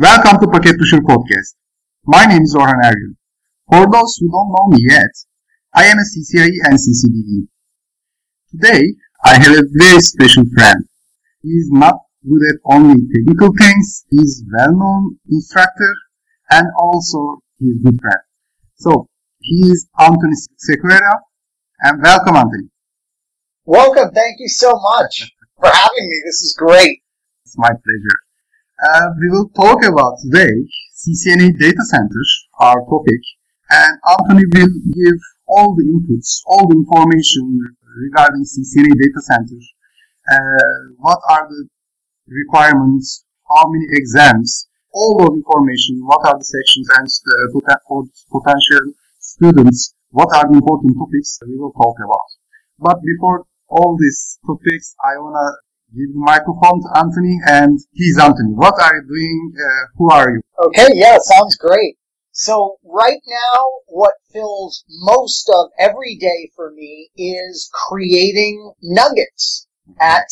Welcome to Packet Pusher Podcast. My name is Orhan Ergun. For those who don't know me yet, I am a CCIE and CCDE. Today, I have a very special friend. He is not good at only technical things, he is well-known instructor and also he is good friend. So, he is Anthony Sequeira and welcome Anthony. Welcome, thank you so much for having me. This is great. It's my pleasure. Uh, we will talk about today CCNA data centers, our topic, and Anthony will give all the inputs, all the information regarding CCNA data centers. Uh, what are the requirements? How many exams? All of information. What are the sections and uh, for potential students? What are the important topics we will talk about? But before all these topics, I wanna give the microphone to Anthony, and he's Anthony. What are you doing? Uh, who are you? Okay, yeah, sounds great. So right now, what fills most of every day for me is creating nuggets at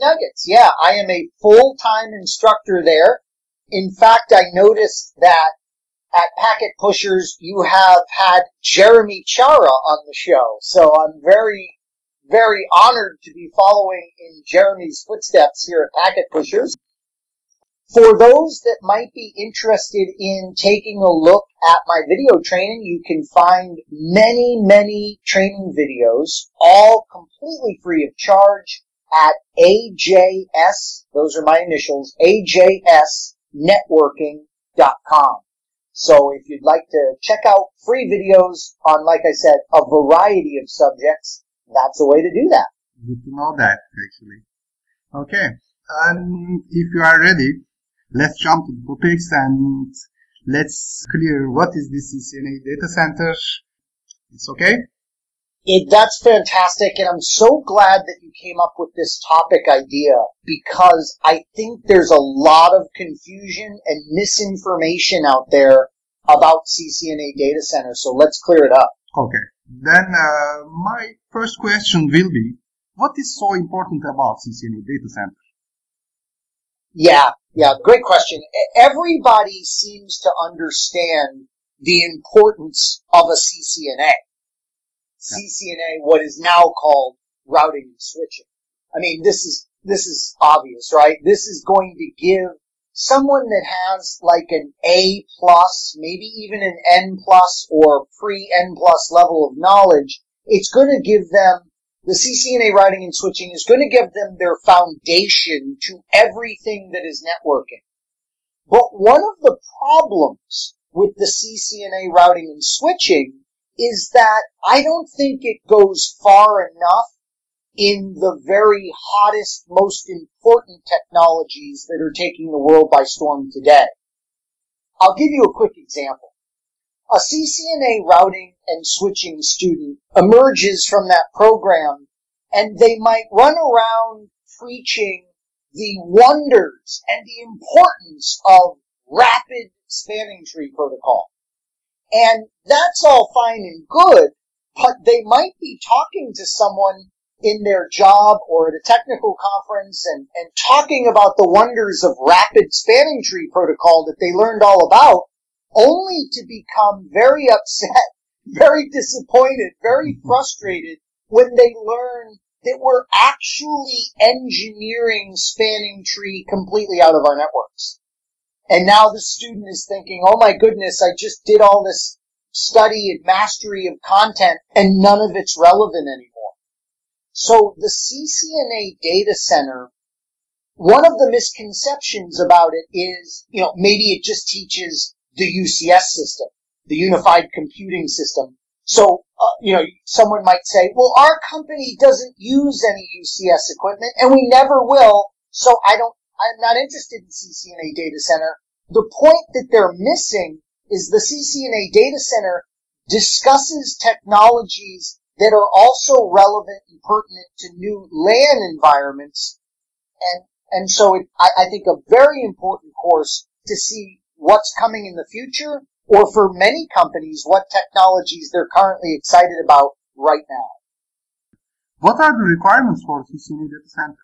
Nuggets. Yeah, I am a full-time instructor there. In fact, I noticed that at Packet Pushers, you have had Jeremy Cioara on the show. So I'm very very honored to be following in Jeremy's footsteps here at Packet Pushers. For those that might be interested in taking a look at my video training, you can find many, many training videos, all completely free of charge at AJS, those are my initials, AJSnetworking.com. So if you'd like to check out free videos on, like I said, a variety of subjects, that's the way to do that. Good to know that, actually. Okay. And if you are ready, let's jump to the topics and let's clear what is this CCNA data center. It's okay? It, that's fantastic, and I'm so glad that you came up with this topic idea because I think there's a lot of confusion and misinformation out there about CCNA data centers, so let's clear it up. Okay. Then uh, my first question will be, what is so important about CCNA data center? Yeah, yeah, great question. Everybody seems to understand the importance of a CCNA. CCNA, what is now called routing and switching. I mean, this is, this is obvious, right? This is going to give someone that has like an A plus, maybe even an N plus or pre N plus level of knowledge, it's going to give them the CCNA routing and switching is going to give them their foundation to everything that is networking. But one of the problems with the CCNA routing and switching is that I don't think it goes far enough in the very hottest, most important technologies that are taking the world by storm today. I'll give you a quick example. A CCNA routing and switching student emerges from that program and they might run around preaching the wonders and the importance of rapid spanning tree protocol. And that's all fine and good, but they might be talking to someone in their job or at a technical conference and, and talking about the wonders of rapid spanning tree protocol that they learned all about, only to become very upset, very disappointed, very mm-hmm. frustrated when they learn that we're actually engineering spanning tree completely out of our networks. And now the student is thinking, oh my goodness, I just did all this study and mastery of content and none of it's relevant anymore. So the CCNA data center, one of the misconceptions about it is, you know, maybe it just teaches the UCS system, the unified computing system. So, uh, you know, someone might say, well, our company doesn't use any UCS equipment and we never will. So I don't, I'm not interested in CCNA data center. The point that they're missing is the CCNA data center discusses technologies that are also relevant and pertinent to new LAN environments. And, and so it, I, I think a very important course to see what's coming in the future or for many companies what technologies they're currently excited about right now. What are the requirements for CCNA data center?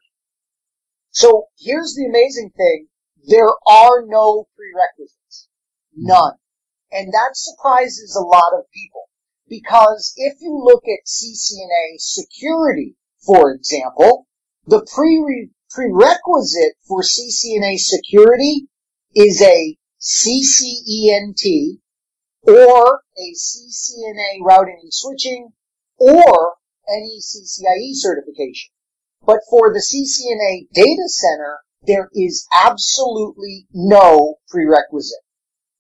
So here's the amazing thing. there are no prerequisites. Hmm. None. And that surprises a lot of people because if you look at CCNA security, for example, the pre- prerequisite for CCNA security is a CCENT or a CCNA routing and switching or any CCIE certification. But for the CCNA data center, there is absolutely no prerequisite.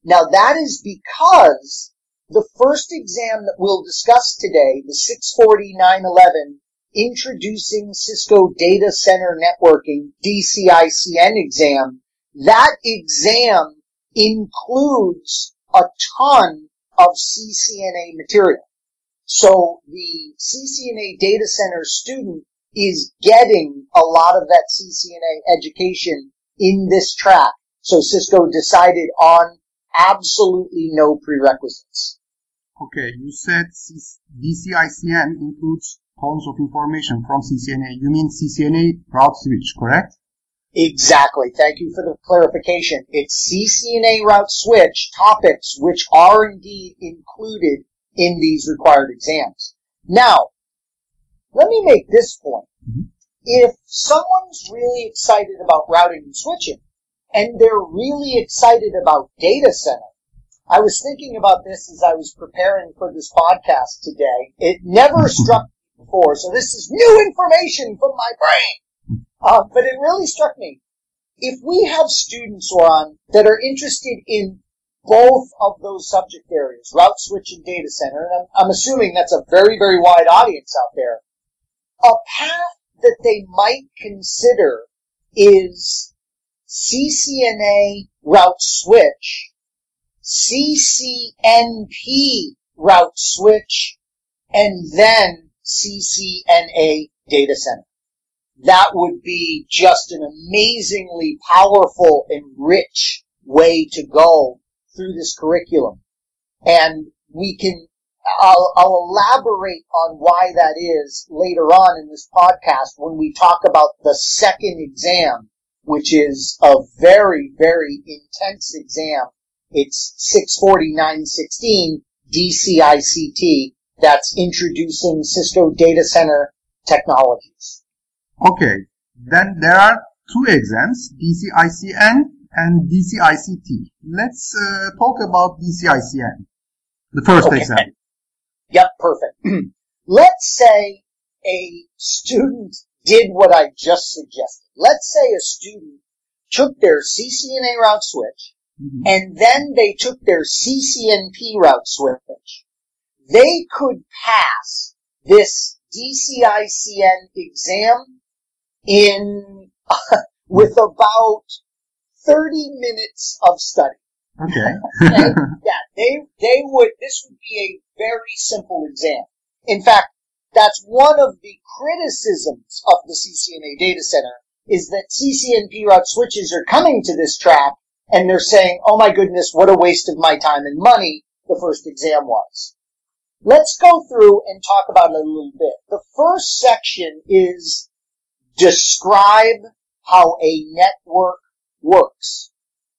Now that is because the first exam that we'll discuss today, the 640-911 Introducing Cisco Data Center Networking DCICN exam, that exam includes a ton of CCNA material. So the CCNA data center student is getting a lot of that CCNA education in this track. So Cisco decided on absolutely no prerequisites. Okay, you said DCICN includes tons of information from CCNA. You mean CCNA route switch, correct? Exactly. Thank you for the clarification. It's CCNA route switch topics which are indeed included in these required exams. Now, let me make this point. Mm-hmm. If someone's really excited about routing and switching, and they're really excited about data center, I was thinking about this as I was preparing for this podcast today. It never struck me before, so this is new information from my brain. Uh, but it really struck me. If we have students, Orhan, that are interested in both of those subject areas, route switch and data center, and I'm, I'm assuming that's a very, very wide audience out there, a path that they might consider is CCNA route switch, CCNP route switch, and then CCNA data center that would be just an amazingly powerful and rich way to go through this curriculum. And we can, I'll, I'll elaborate on why that is later on in this podcast when we talk about the second exam, which is a very, very intense exam. It's 640-916 DCICT. That's introducing Cisco data center technologies. Okay, then there are two exams, DCICN and DCICT. Let's uh, talk about DCICN, the first okay. exam. Yep, perfect. Let's say a student did what I just suggested. Let's say a student took their CCNA route switch mm-hmm. and then they took their CCNP route switch. They could pass this DCICN exam in with about 30 minutes of study. Okay. okay. Yeah, they they would this would be a very simple exam. In fact, that's one of the criticisms of the CCNA data center is that CCNP route switches are coming to this track and they're saying, "Oh my goodness, what a waste of my time and money the first exam was." Let's go through and talk about it a little bit. The first section is describe how a network works.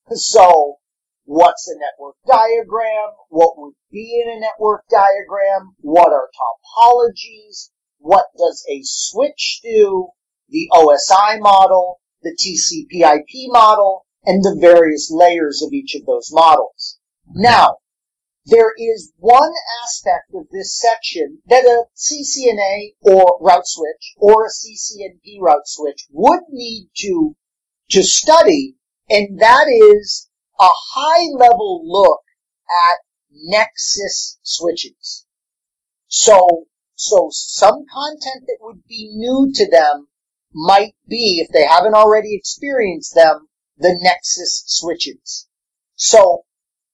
So, what's a network diagram? What would be in a network diagram? What are topologies? What does a switch do? The OSI model, the TCP IP model, and the various layers of each of those models. Now, there is one aspect of this section that a CCNA or route switch or a CCNP route switch would need to, to study, and that is a high level look at Nexus switches. So, so some content that would be new to them might be, if they haven't already experienced them, the Nexus switches. So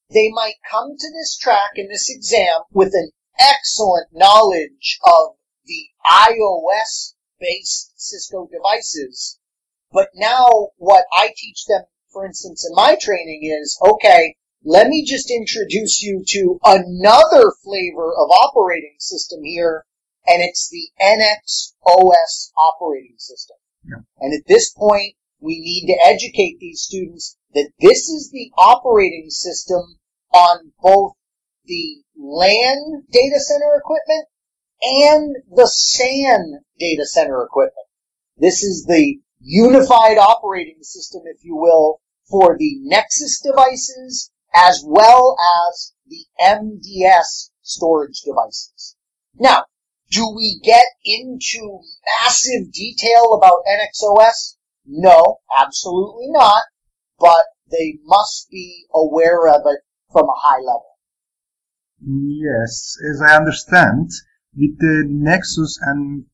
they might come to this track in this exam with an excellent knowledge of the iOS based Cisco devices. But now what I teach them, for instance, in my training is, okay, let me just introduce you to another flavor of operating system here, and it's the NX OS operating system. Yeah. And at this point, we need to educate these students that this is the operating system on both the LAN data center equipment and the SAN data center equipment. This is the unified operating system, if you will, for the Nexus devices as well as the MDS storage devices. Now, do we get into massive detail about NXOS? No, absolutely not, but they must be aware of it from a high level. Yes, as I understand, with the Nexus and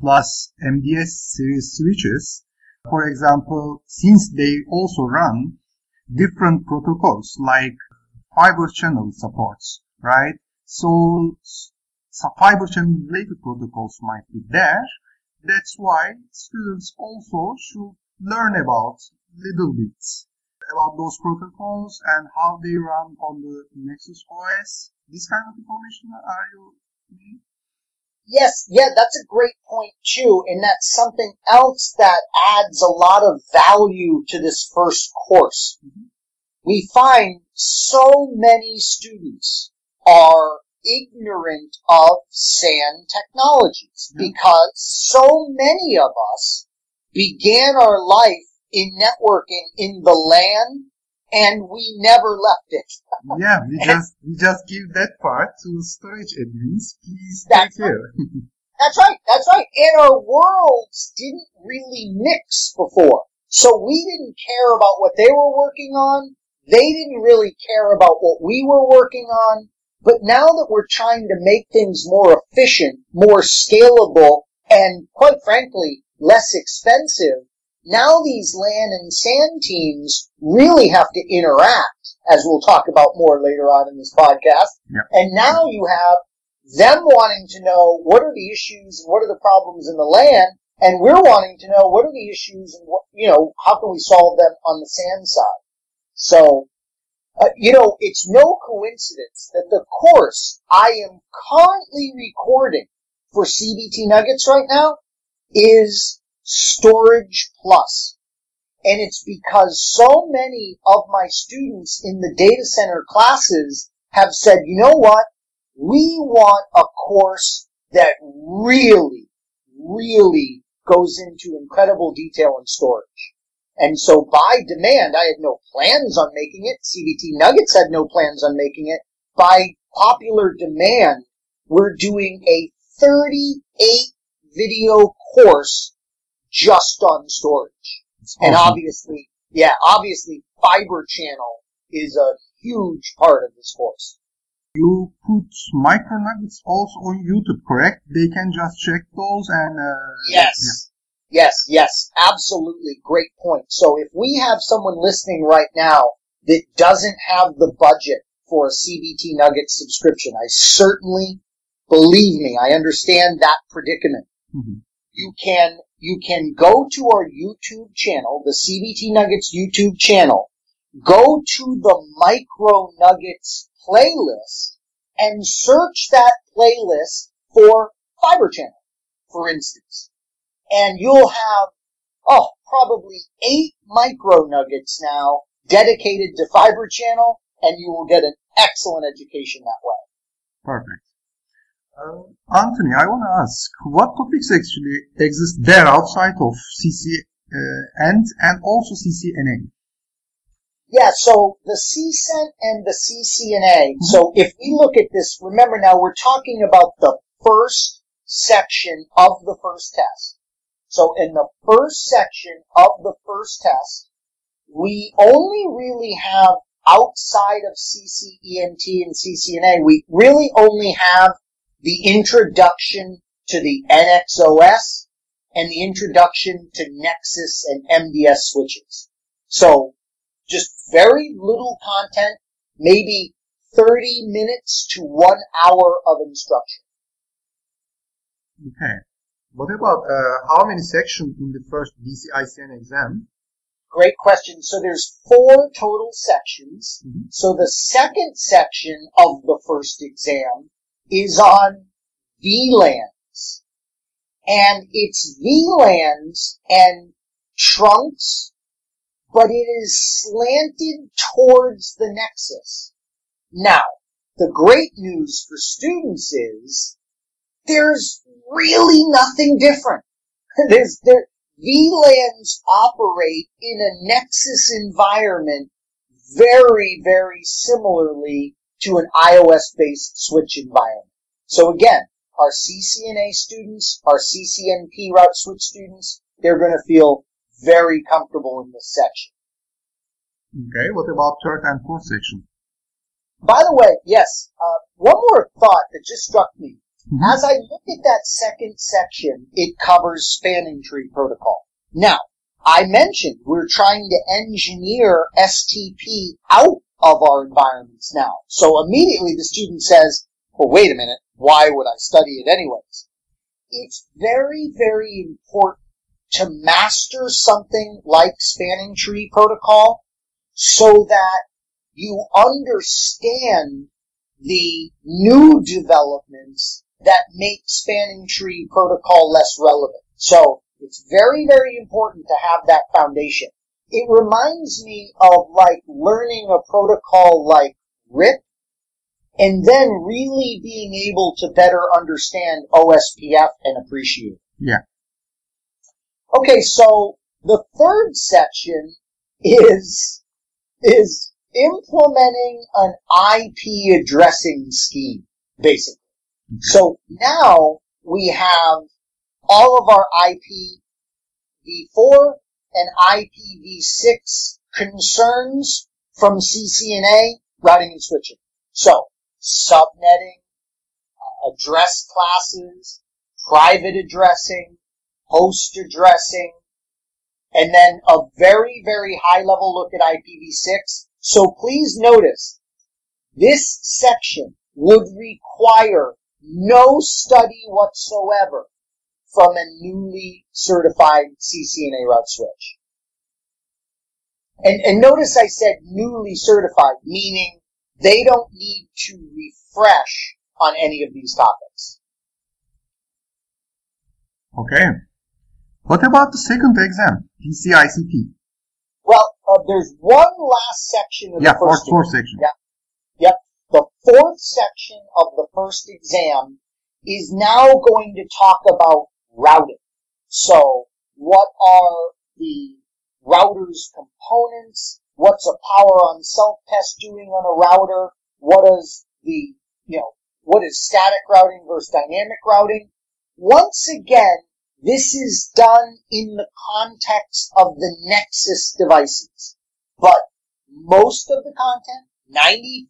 plus MDS series switches, for example, since they also run different protocols like fiber channel supports, right? So, so fiber channel related protocols might be there. That's why students also should learn about little bits about those protocols and how they run on the Nexus OS. This kind of information are you meaning? Yes, yeah, that's a great point too, and that's something else that adds a lot of value to this first course. Mm-hmm. We find so many students are ignorant of SAN technologies mm-hmm. because so many of us began our life in networking in the LAN and we never left it. yeah, we just we just give that part to storage admins. Please take care. that's right. That's right. And our worlds didn't really mix before, so we didn't care about what they were working on. They didn't really care about what we were working on. But now that we're trying to make things more efficient, more scalable, and quite frankly, less expensive, now these LAN and SAN teams really have to interact, as we'll talk about more later on in this podcast. Yep. And now you have them wanting to know what are the issues and what are the problems in the LAN, and we're wanting to know what are the issues and what, you know, how can we solve them on the SAN side. So, uh, you know, it's no coincidence that the course I am currently recording for CBT Nuggets right now is Storage Plus. And it's because so many of my students in the data center classes have said, you know what? We want a course that really, really goes into incredible detail in storage. And so by demand, I had no plans on making it. CBT Nuggets had no plans on making it. By popular demand, we're doing a 38 video course just on storage. Awesome. And obviously, yeah, obviously fiber channel is a huge part of this course. You put micro nuggets also on YouTube, correct? They can just check those and, uh, yes. Yes, yes, absolutely. Great point. So if we have someone listening right now that doesn't have the budget for a CBT Nugget subscription, I certainly, believe me, I understand that predicament. Mm-hmm. You can you can go to our YouTube channel, the CBT Nuggets YouTube channel, go to the Micro Nuggets playlist and search that playlist for Fiber Channel, for instance. And you'll have, oh, probably eight Micro Nuggets now dedicated to Fiber Channel and you will get an excellent education that way. Perfect. Uh, Anthony, I want to ask, what topics actually exist there outside of CC uh, and and also CCNA? Yeah, so the CCENT and the CCNA. Mm-hmm. So if we look at this, remember now we're talking about the first section of the first test. So in the first section of the first test, we only really have outside of CCENT and CCNA, we really only have the introduction to the NXOS and the introduction to Nexus and MDS switches. So just very little content, maybe 30 minutes to one hour of instruction. Okay. What about uh, how many sections in the first DCICN exam? Great question. So there's four total sections. Mm-hmm. So the second section of the first exam is on VLANs. And it's VLANs and trunks but it is slanted towards the nexus. Now, the great news for students is there's really nothing different. There's, there, VLANs operate in a Nexus environment very, very similarly to an iOS-based switch environment. So again, our CCNA students, our CCNP route switch students, they're going to feel very comfortable in this section. Okay, what about third and fourth section? By the way, yes, uh, one more thought that just struck me. Mm-hmm. As I look at that second section, it covers spanning tree protocol. Now, I mentioned we're trying to engineer STP out of our environments now. So immediately the student says, well, wait a minute, why would I study it anyways? It's very, very important to master something like spanning tree protocol so that you understand the new developments that make spanning tree protocol less relevant. So it's very, very important to have that foundation. It reminds me of like learning a protocol like RIP and then really being able to better understand OSPF and appreciate it. Yeah. Okay, so the third section is, is implementing an IP addressing scheme, basically. So now we have all of our IPv4 and IPv6 concerns from CCNA routing and switching. So subnetting, uh, address classes, private addressing, host addressing, and then a very, very high level look at IPv6. So please notice this section would require no study whatsoever from a newly certified CCNA route switch. And, and notice I said newly certified, meaning they don't need to refresh on any of these topics. Okay. What about the second exam, DCICT? Well, uh, there's one last section of yeah, the first fourth, fourth section. Yeah. The fourth section of the first exam is now going to talk about routing. So, what are the router's components? What's a power on self test doing on a router? What is the, you know, what is static routing versus dynamic routing? Once again, this is done in the context of the Nexus devices. But most of the content, 95%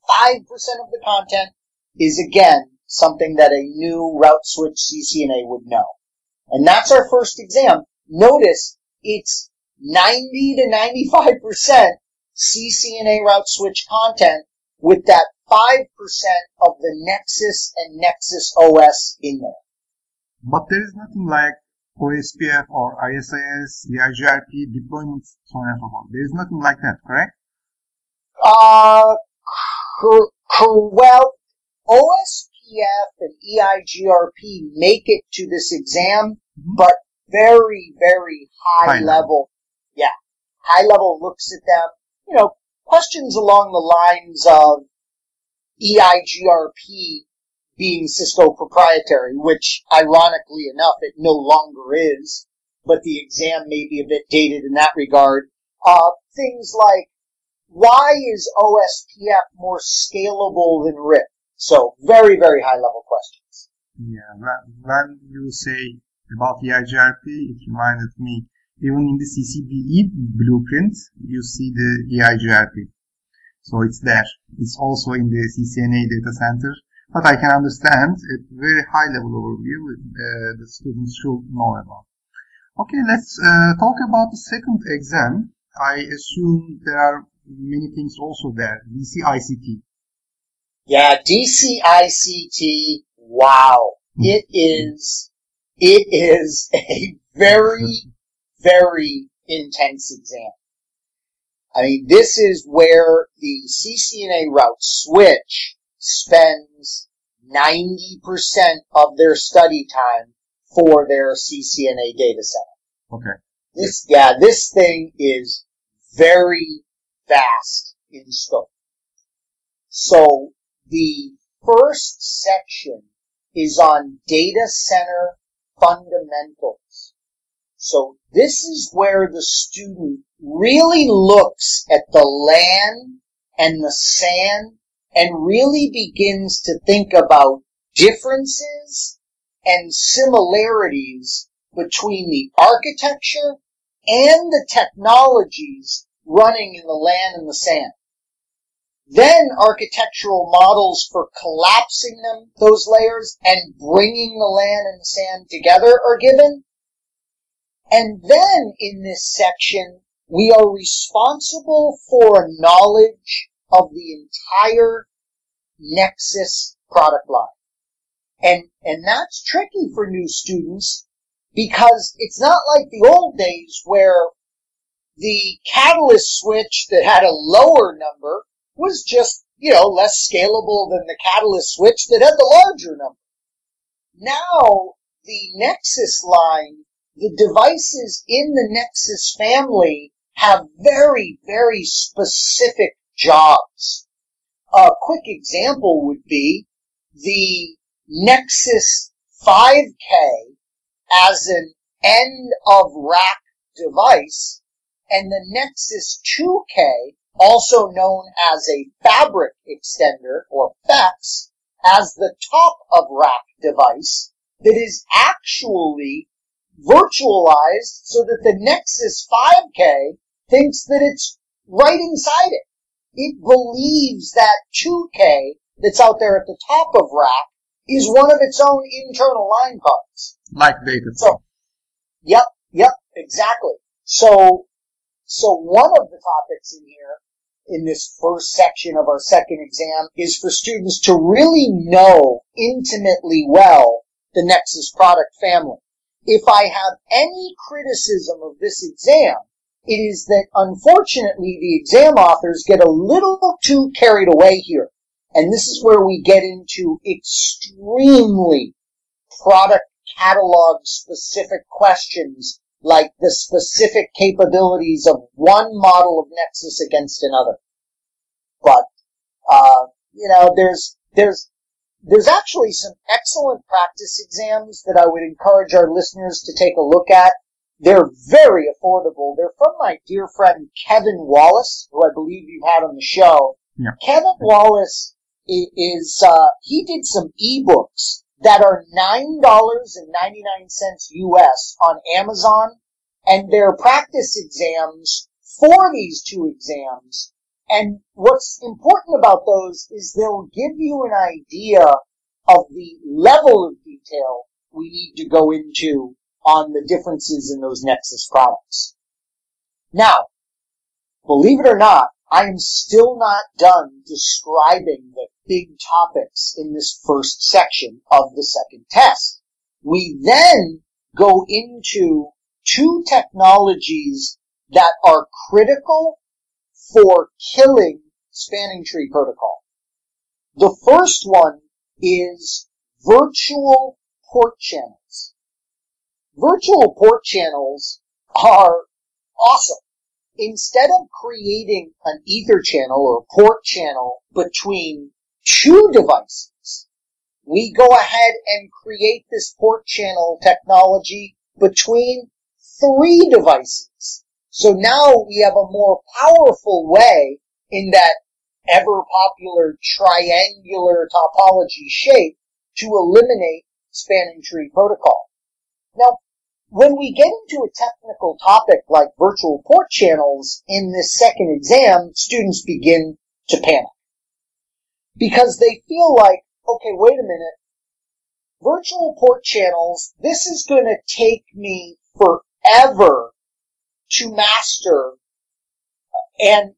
of the content, is again something that a new route switch CCNA would know. And that's our first exam. Notice it's 90 to 95% CCNA route switch content with that 5% of the Nexus and Nexus OS in there. But there is nothing like OSPF or ISIS, EIGRP deployments, so on and so forth. There is nothing like that, correct? Uh, well, OSPF and EIGRP make it to this exam, mm-hmm. but very, very high, high level. level. Yeah. High level looks at them. You know, questions along the lines of EIGRP being Cisco proprietary, which ironically enough it no longer is, but the exam may be a bit dated in that regard. Uh, things like, why is OSPF more scalable than RIP? So very, very high level questions. Yeah, when you say about EIGRP, it reminded me, even in the CCDE blueprint, you see the EIGRP. So it's there. It's also in the CCNA data center but I can understand at very high level overview uh, the students should know about. Okay, let's uh, talk about the second exam. I assume there are many things also there. DCICT. Yeah, DCICT. Wow, hmm. it is. It is a very, very intense exam. I mean, this is where the CCNA route switch spends 90% of their study time for their CCNA data center. Okay. This, yeah, this thing is very vast in scope. So the first section is on data center fundamentals. So this is where the student really looks at the LAN and the SAN and really begins to think about differences and similarities between the architecture and the technologies running in the LAN and the SAN. Then architectural models for collapsing them, those layers, and bringing the LAN and the SAN together are given. And then in this section, we are responsible for a knowledge of the entire Nexus product line. And, and that's tricky for new students because it's not like the old days where the catalyst switch that had a lower number was just, you know, less scalable than the catalyst switch that had the larger number. Now, the Nexus line, the devices in the Nexus family have very, very specific jobs. A quick example would be the Nexus 5K as an end of rack device and the Nexus 2K, also known as a fabric extender or FEX, as the top of rack device that is actually virtualized so that the Nexus 5K thinks that it's right inside it. It believes that 2K that's out there at the top of rack is one of its own internal line cards. Like data. So, yep, yep, exactly. So, so one of the topics in here, in this first section of our second exam, is for students to really know intimately well the Nexus product family. If I have any criticism of this exam, it is that unfortunately the exam authors get a little too carried away here. And this is where we get into extremely product catalog specific questions like the specific capabilities of one model of Nexus against another. But, uh, you know, there's, there's, there's actually some excellent practice exams that I would encourage our listeners to take a look at. They're very affordable. They're from my dear friend Kevin Wallace, who I believe you've had on the show. Yeah. Kevin Wallace is, uh, he did some ebooks that are $9.99 US on Amazon and they're practice exams for these two exams. And what's important about those is they'll give you an idea of the level of detail we need to go into on the differences in those Nexus products. Now, believe it or not, I am still not done describing the big topics in this first section of the second test. We then go into two technologies that are critical for killing spanning tree protocol. The first one is virtual port channels. Virtual port channels are awesome. Instead of creating an ether channel or port channel between two devices, we go ahead and create this port channel technology between three devices. So now we have a more powerful way in that ever popular triangular topology shape to eliminate spanning tree protocol. Now, when we get into a technical topic like virtual port channels in this second exam, students begin to panic. Because they feel like, okay, wait a minute, virtual port channels, this is going to take me forever to master. And,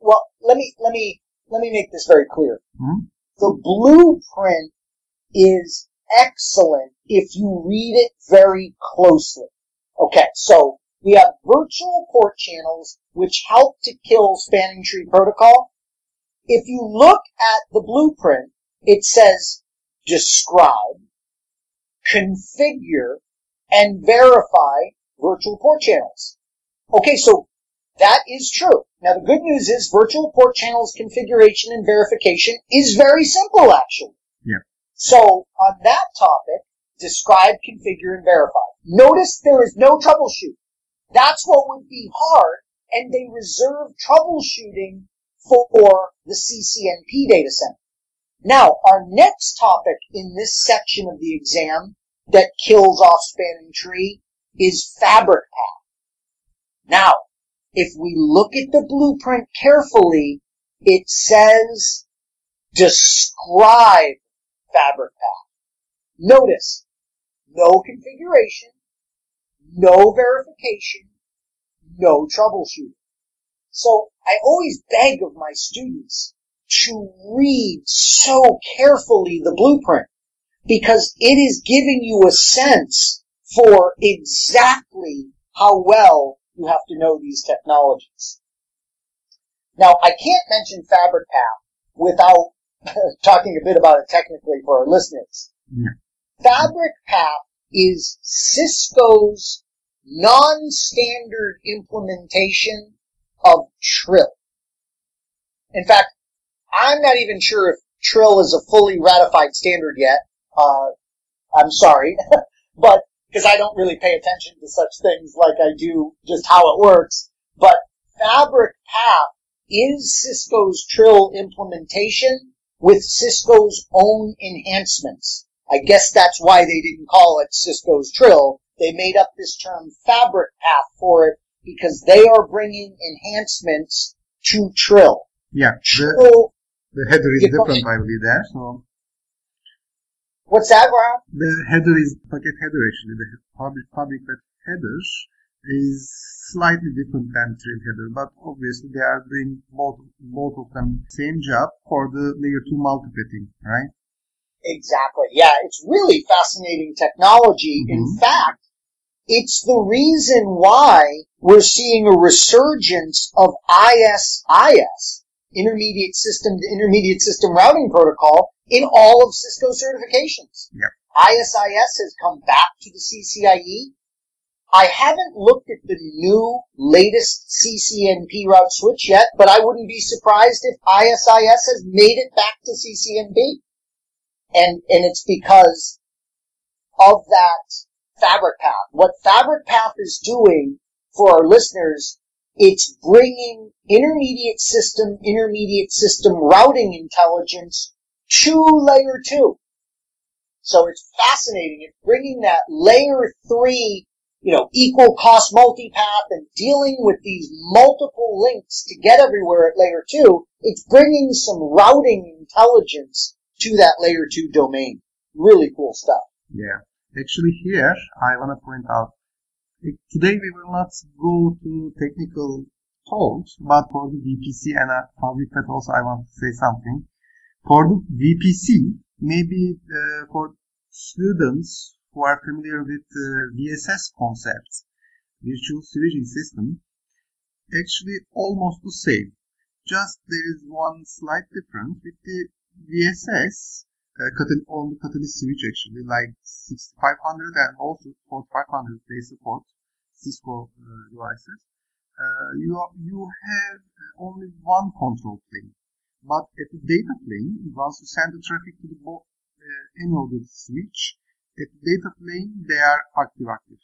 well, let me, let me, let me make this very clear. Mhm. The blueprint is excellent if you read it very closely. Okay, so we have virtual port channels which help to kill spanning tree protocol. If you look at the blueprint, it says describe, configure, and verify virtual port channels. Okay, so That is true. Now the good news is virtual port channels configuration and verification is very simple actually. Yeah. So on that topic, describe, configure, and verify. Notice there is no troubleshoot. That's what would be hard, and they reserve troubleshooting for the CCNP data center. Now, our next topic in this section of the exam that kills off spanning tree is fabric path. Now, if we look at the blueprint carefully, it says describe fabric path. Notice, no configuration, no verification, no troubleshooting. So I always beg of my students to read so carefully the blueprint because it is giving you a sense for exactly how well you have to know these technologies. Now, I can't mention Fabric Path without talking a bit about it technically for our listeners. Yeah. Fabric Path is Cisco's non-standard implementation of Trill. In fact, I'm not even sure if Trill is a fully ratified standard yet. Uh, I'm sorry, but because I don't really pay attention to such things like I do just how it works. But Fabric Path is Cisco's Trill implementation with Cisco's own enhancements. I guess that's why they didn't call it Cisco's Trill. They made up this term Fabric Path for it because they are bringing enhancements to Trill. Yeah. The, Trill, the header is different, ahead. I believe, there. So what's that, Rob? the header is packet header actually. The public public web header is slightly different than thread header, but obviously they are doing both both of them same job for the layer two multipathing, right? Exactly. Yeah, it's really fascinating technology. In Mhm. fact, it's the reason why we're seeing a resurgence of ISIS, Intermediate System to Intermediate System Routing Protocol, in all of Cisco certifications. Yep. ISIS has come back to the CCIE. I haven't looked at the new latest CCNP route switch yet, but I wouldn't be surprised if ISIS has made it back to CCNP and and it's because of that fabric path. What fabric path is doing for our listeners, it's bringing intermediate system, intermediate system routing intelligence to layer two. So it's fascinating. It's bringing that layer three, you know, equal cost multipath and dealing with these multiple links to get everywhere at layer two. It's bringing some routing intelligence to that layer two domain. Really cool stuff. Yeah. Actually, here I want to point out. Today we will not go to technical talks, but for the VPC and uh, fabric path also I want to say something. For the VPC, maybe uh, for students who are familiar with uh, VSS concepts, virtual switching system, actually almost the same. Just there is one slight difference with the VSS uh, catal- on the catalyst switch actually, like 6500 and also 4500 they support Cisco uh, devices. Uh, you are, you have only one control plane, but at the data plane, once you send the traffic to the bo- uh, any of the switch, at the data plane they are active active.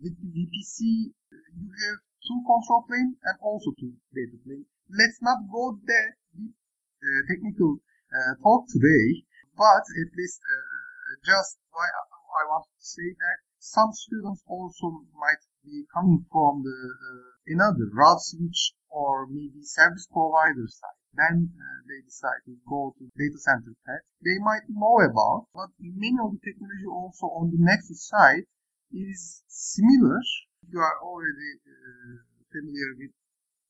With the VPC, uh, you have two control plane and also two data plane. Let's not go there deep uh, technical uh, talk today, but at least uh, just why I, I want to say that some students also might be coming from the uh, another route switch or maybe service provider side. Then uh, they decide to go to data center path. They might know about, but many of the technology also on the Nexus side is similar. You are already uh, familiar with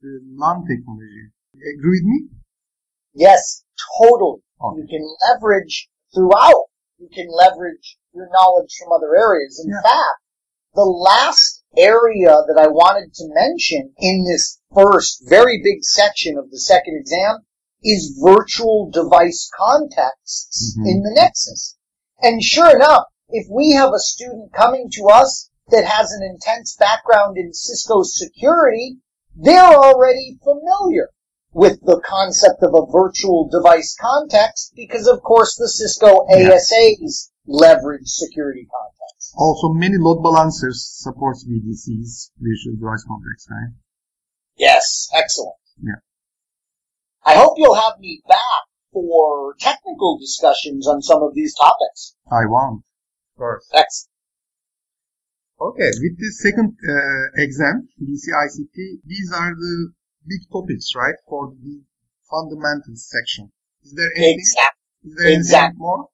the LAN technology. Agree with me? Yes, totally. Okay. You can leverage throughout. You can leverage your knowledge from other areas. In Yeah. fact, the last area that I wanted to mention in this first very big section of the second exam is virtual device contexts Mhm. in the Nexus. And sure enough, if we have a student coming to us that has an intense background in Cisco security, they're already familiar with the concept of a virtual device context because of course the Cisco Yeah. ASAs leverage security context. Also, many load balancers supports VDCs, virtual device context, right? Yes, excellent. Yeah. I hope you'll have me back for technical discussions on some of these topics. I want. Of course. Excellent. Okay, with the second uh, exam, DCICT, these are the big topics, right, for the fundamentals section. Is there anything, Exactly. is there anything exact- more?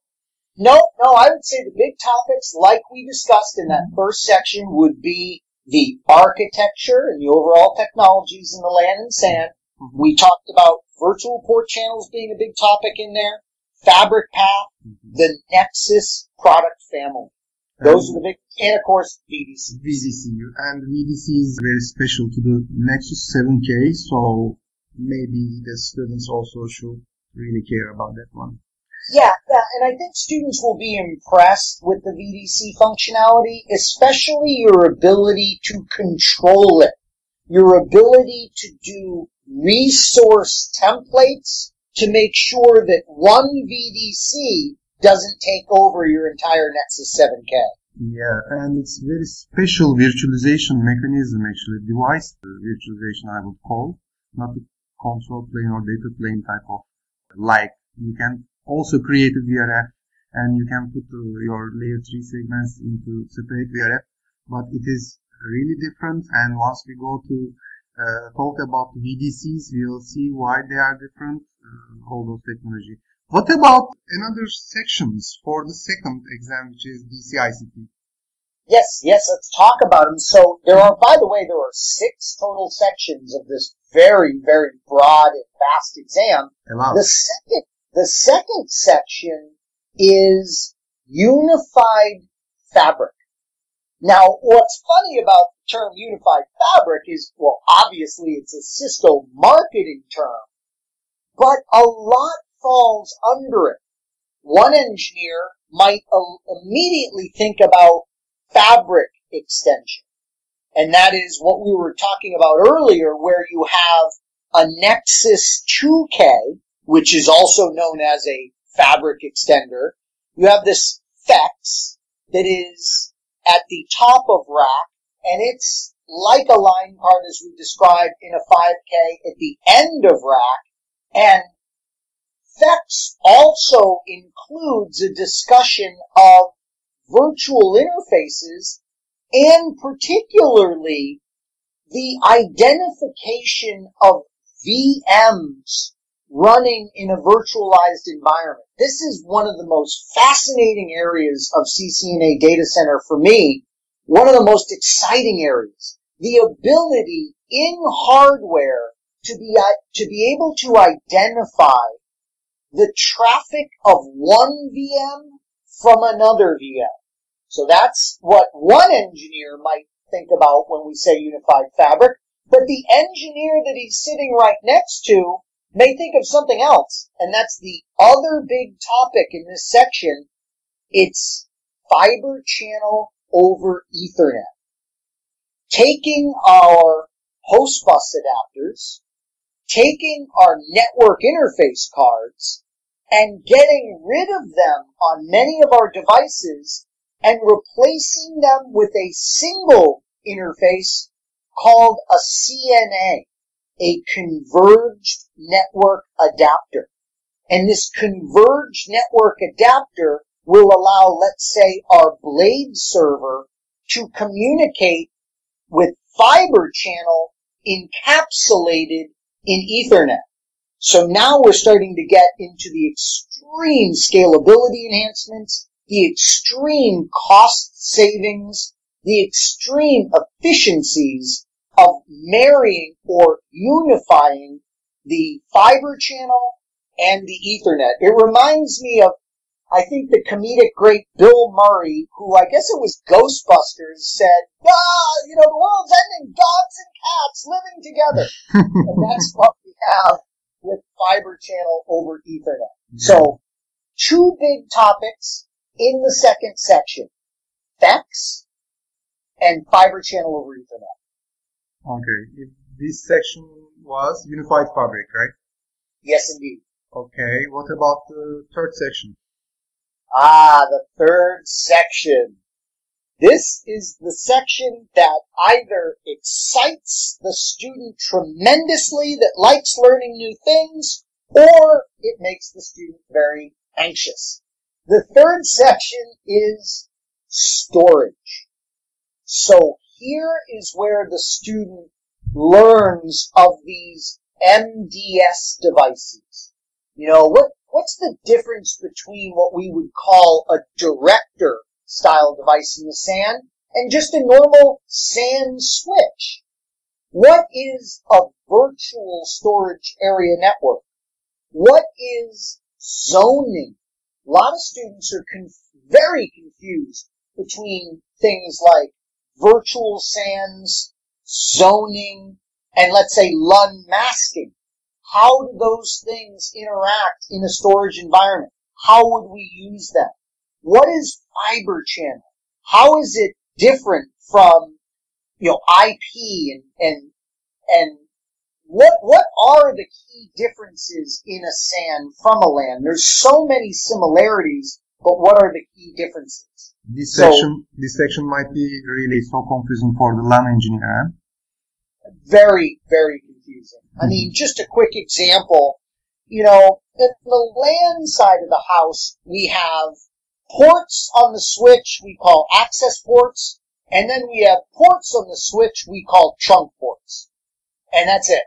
No, no, I would say the big topics, like we discussed in that first section, would be the architecture and the overall technologies in the LAN and SAN. Mhm. We talked about virtual port channels being a big topic in there, fabric path, Mhm. the Nexus product family. Those are the big, and of course, VDC. VDC, and VDC is very special to the Nexus 7K, so maybe the students also should really care about that one. Yeah, yeah, and I think students will be impressed with the VDC functionality, especially your ability to control it. Your ability to do resource templates to make sure that one VDC doesn't take over your entire Nexus 7K. Yeah, and it's very special virtualization mechanism actually, device virtualization I would call, not the control plane or data plane type of, like you can also create a VRF and you can put uh, your layer 3 segments into separate VRF, but it is really different and once we go to uh, talk about VDCs, we will see why they are different, uh, all those technology. What about another sections for the second exam, which is DCICT? Yes, yes, let's talk about them. So there are, by the way, there are six total sections of this very, very broad and vast exam. The second, the second section is unified fabric. Now, what's funny about the term unified fabric is, well, obviously it's a Cisco marketing term, but a lot falls under it. One engineer might immediately think about fabric extension. And that is what we were talking about earlier, where you have a Nexus 2K, which is also known as a fabric extender. You have this FEX that is at the top of rack, and it's like a line card as we described in a 5K at the end of rack, and FEX also includes a discussion of virtual interfaces and particularly the identification of VMs running in a virtualized environment. This is one of the most fascinating areas of CCNA data center for me. One of the most exciting areas. The ability in hardware to be, to be able to identify the traffic of one VM from another VM. So that's what one engineer might think about when we say unified fabric, but the engineer that he's sitting right next to may think of something else, and that's the other big topic in this section. It's fiber channel over Ethernet. Taking our host bus adapters, taking our network interface cards, and getting rid of them on many of our devices and replacing them with a single interface called a CNA, a converged network adapter. And this converged network adapter will allow, let's say, our blade server to communicate with fiber channel encapsulated in Ethernet. So now we're starting to get into the extreme scalability enhancements, the extreme cost savings, the extreme efficiencies of marrying or unifying the fiber channel and the Ethernet. It reminds me of, I think the comedic great Bill Murray, who I guess it was Ghostbusters, said, ah, you know, the world's ending, dogs and cats living together. and that's what we have with fiber channel over Ethernet. So, two big topics in the second section. FEX and fiber channel over Ethernet. Okay. This section was Unified Fabric, right? Yes, indeed. Okay, what about the third section? Ah, the third section. This is the section that either excites the student tremendously that likes learning new things, or it makes the student very anxious. The third section is storage. So here is where the student learns of these MDS devices. You know, what, what's the difference between what we would call a director style device in the SAN and just a normal SAN switch? What is a virtual storage area network? What is zoning? A lot of students are conf- very confused between things like virtual SANs, zoning, and let's say LUN masking. How do those things interact in a storage environment? How would we use them? What is fiber channel? How is it different from, you know, IP and, and, and what, what are the key differences in a SAN from a LAN? There's so many similarities, but what are the key differences? This So- section, this section might be really so confusing for the LAN engineer. eh? very, very confusing. I mean, just a quick example, you know, in the LAN side of the house, we have ports on the switch we call access ports, and then we have ports on the switch we call trunk ports. And that's it.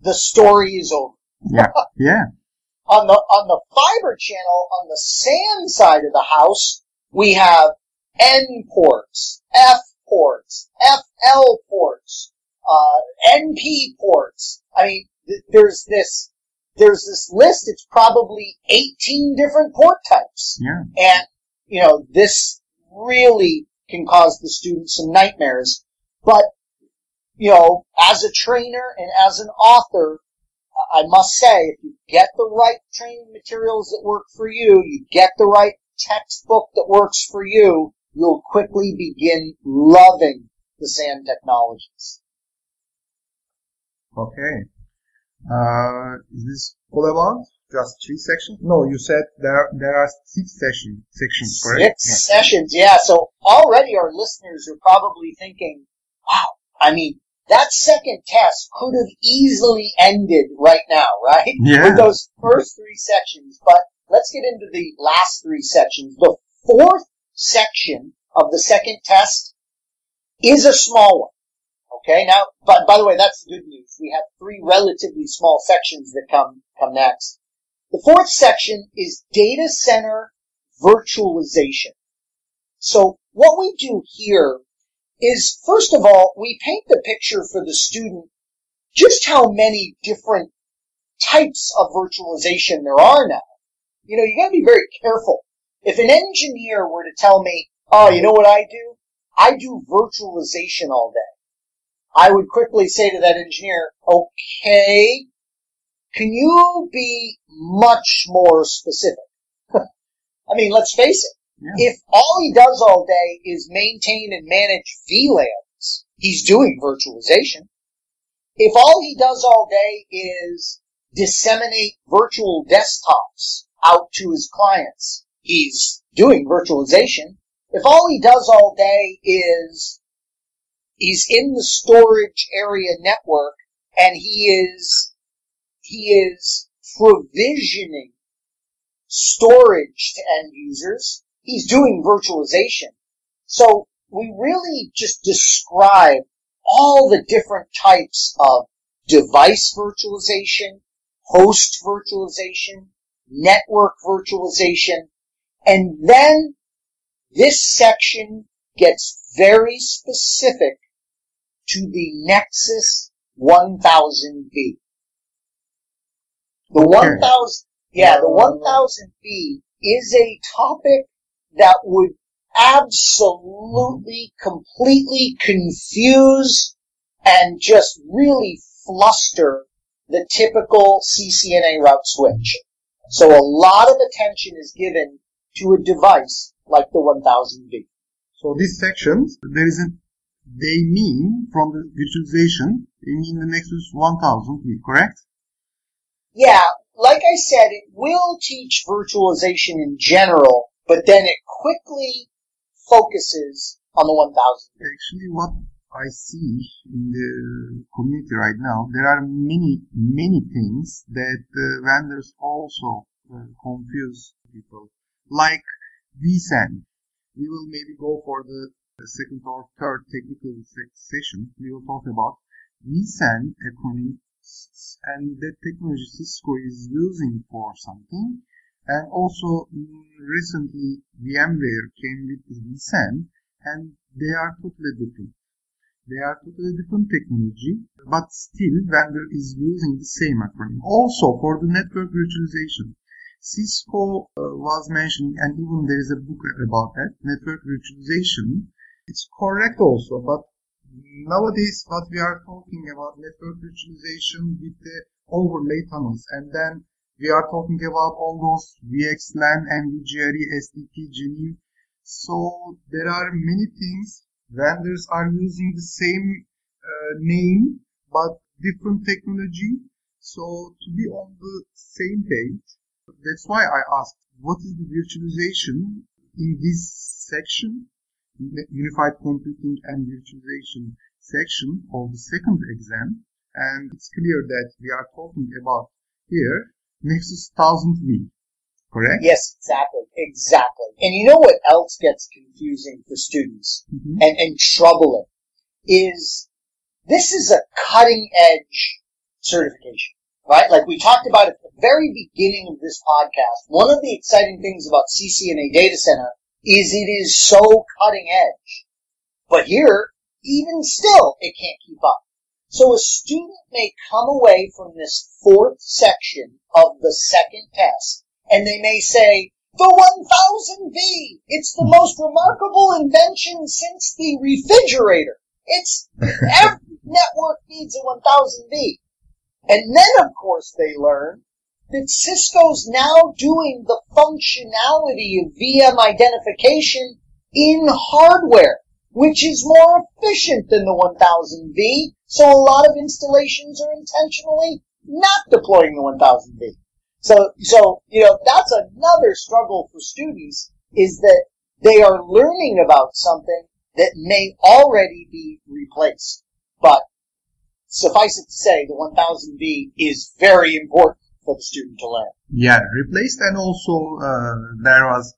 The story is over. Yeah, yeah, On the, on the fiber channel, on the SAN side of the house, we have N ports, F ports, FL ports, uh, NP ports. I mean, th- there's this, there's this list. It's probably 18 different port types. yeah. And, you know, this really can cause the students some nightmares. But, you know, as a trainer and as an author, I must say, if you get the right training materials that work for you, you get the right textbook that works for you, you'll quickly begin loving the SAN technologies. Okay. Uh, is this all about just three sections? No, you said there there are six session sections, correct? Six sessions, yeah. So already our listeners are probably thinking, wow, I mean, that second test could have easily ended right now, right? Yeah. With those first three sections. But let's get into the last three sections. The fourth section of the second test is a small one. Okay, now, but by the way, that's the good news. We have three relatively small sections that come, come next. The fourth section is data center virtualization. So what we do here is, first of all, we paint the picture for the student just how many different types of virtualization there are now. You know, you gotta be very careful. If an engineer were to tell me, oh, you know what I do? I do virtualization all day. I would quickly say to that engineer, okay, can you be much more specific? I mean, let's face it. Yeah. If all he does all day is maintain and manage VLANs, he's doing virtualization. If all he does all day is disseminate virtual desktops out to his clients, he's doing virtualization. If all he does all day is he's in the storage area network and he is he is provisioning storage to end users. He's doing virtualization. So we really just describe all the different types of device virtualization, host virtualization, network virtualization, and then this section gets very specific to the Nexus 1000V. The 1000, yeah, the uh, 1000V is a topic that would absolutely, completely confuse and just really fluster the typical CCNA route switch. So a lot of attention is given to a device like the 1000V. So these sections, there is a they mean from the virtualization, they mean the Nexus 1000V, correct? Yeah, like I said, it will teach virtualization in general, but then it quickly focuses on the 1000. Actually, what I see in the community right now, there are many, many things that uh, vendors also uh, confuse people. Like vSAN. We will maybe go for the second or third technical session. We will talk about vSAN acronym and that technology Cisco is using for something. And also recently VMware came with vSAN and they are totally different. They are totally different technology, but still vendor is using the same acronym. Also for the network virtualization, Cisco uh, was mentioning, and even there is a book about that, network virtualization. It's correct also, but nowadays what we are talking about network virtualization with the overlay tunnels, and then we are talking about all those VXLAN, NVGRE, SDP, GNU. So there are many things vendors are using the same uh, name but different technology. So to be on the same page, that's why I asked, what is the virtualization in this section, Unified Computing and Virtualization section of the second exam? And it's clear that we are talking about here Nexus 1000V correct? Yes, exactly, exactly. And you know what else gets confusing for students mm-hmm. and, and troubling is this is a cutting edge certification, right? Like we talked about at the very beginning of this podcast, one of the exciting things about CCNA Data Center is it is so cutting edge. But here, even still, it can't keep up. So a student may come away from this fourth section of the second test and they may say, the 1000V! It's the most remarkable invention since the refrigerator. It's, every network needs a 1000V. And then, of course, they learn that Cisco's now doing the functionality of VM identification in hardware, which is more efficient than the 1000V, so a lot of installations are intentionally not deploying the 1000V. So, so, you know, that's another struggle for students is that they are learning about something that may already be replaced. But suffice it to say, the 1000V is very important for the student to learn. Yeah, replaced and also uh, there was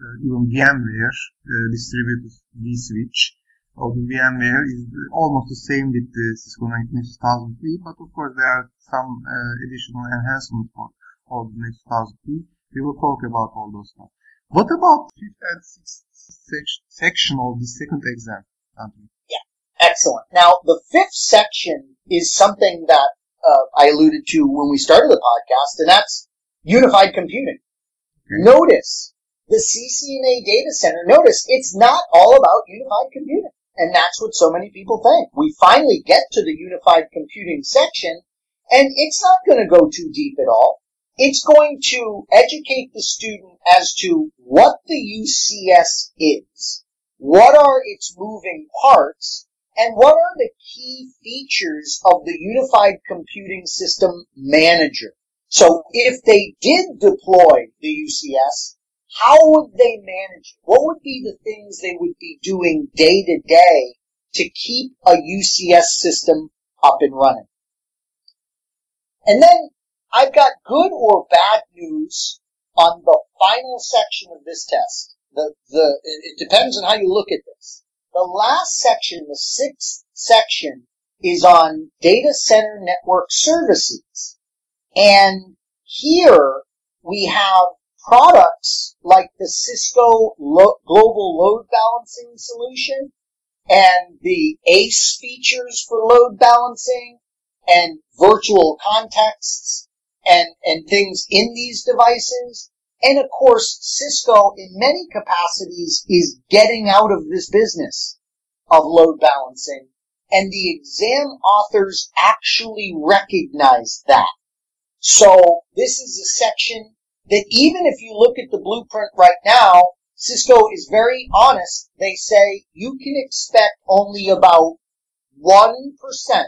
uh, even VMware uh, distributed vSwitch of the VMware is almost the same with the Cisco 1000V, but of course there are some uh, additional enhancements for or the thousand V. We will talk about all those stuff. What about fifth and sixth section of the second exam? Yeah, excellent. Now, the fifth section is something that uh, I alluded to when we started the podcast, and that's unified computing. Notice the CCNA data center. Notice it's not all about unified computing. And that's what so many people think. We finally get to the unified computing section, and it's not going to go too deep at all. It's going to educate the student as to what the UCS is, what are its moving parts, and what are the key features of the Unified Computing System Manager. So if they did deploy the UCS, how would they manage it? What would be the things they would be doing day to day to keep a UCS system up and running? And then I've got good or bad news on the final section of this test. The, the, it depends on how you look at this. The last section, the sixth section, is on data center network services. And here we have products like the Cisco Lo- Global Load Balancing solution and the ACE features for load balancing and virtual contexts and, and things in these devices. And of course, Cisco in many capacities is getting out of this business of load balancing. And the exam authors actually recognize that. So this is a section that even if you look at the blueprint right now, Cisco is very honest. They say you can expect only about 1%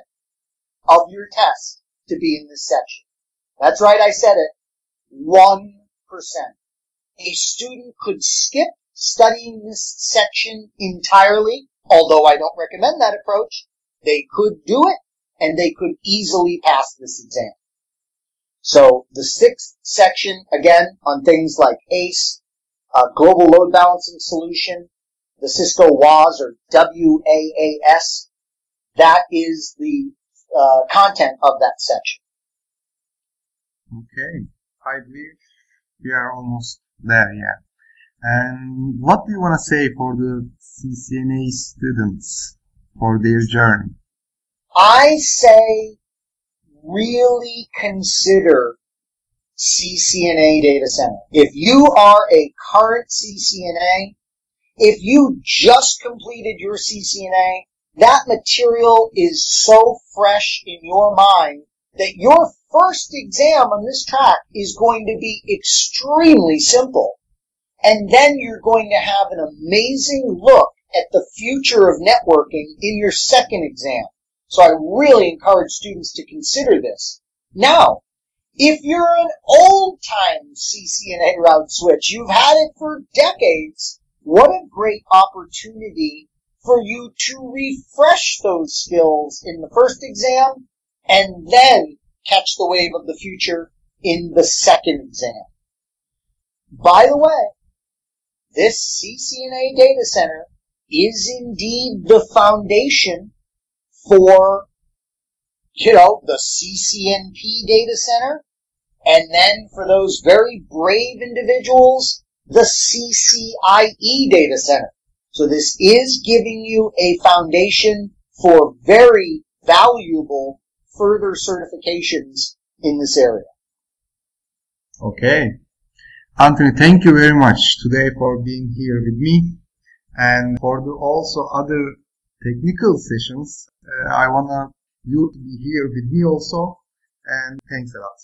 of your test to be in this section. That's right, I said it. 1%. A student could skip studying this section entirely, although I don't recommend that approach. They could do it, and they could easily pass this exam. So the sixth section, again, on things like ACE, uh, Global Load Balancing Solution, the Cisco WAS or WAAS, that is the uh, content of that section. Okay, I believe we are almost there, yeah. And what do you want to say for the CCNA students for their journey? I say really consider CCNA data center. If you are a current CCNA, if you just completed your CCNA, that material is so fresh in your mind that your first exam on this track is going to be extremely simple. And then you're going to have an amazing look at the future of networking in your second exam. So I really encourage students to consider this. Now, if you're an old time CCNA route switch, you've had it for decades, what a great opportunity for you to refresh those skills in the first exam and then catch the wave of the future in the second exam. By the way, this CCNA data center is indeed the foundation for, you know, the CCNP data center, and then for those very brave individuals, the CCIE data center. So this is giving you a foundation for very valuable further certifications in this area. Okay. Anthony, thank you very much today for being here with me and for the also other technical sessions. Uh, I wanna you to be here with me also, and thanks a lot.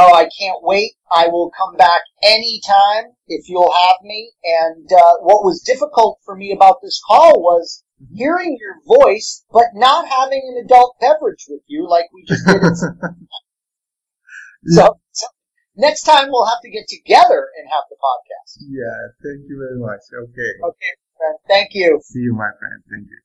Oh, I can't wait. I will come back anytime if you'll have me. And uh, what was difficult for me about this call was. Mm-hmm. hearing your voice, but not having an adult beverage with you like we just did. so, so next time we'll have to get together and have the podcast. Yeah, thank you very much. Okay. Okay, friend. Thank you. See you, my friend. Thank you.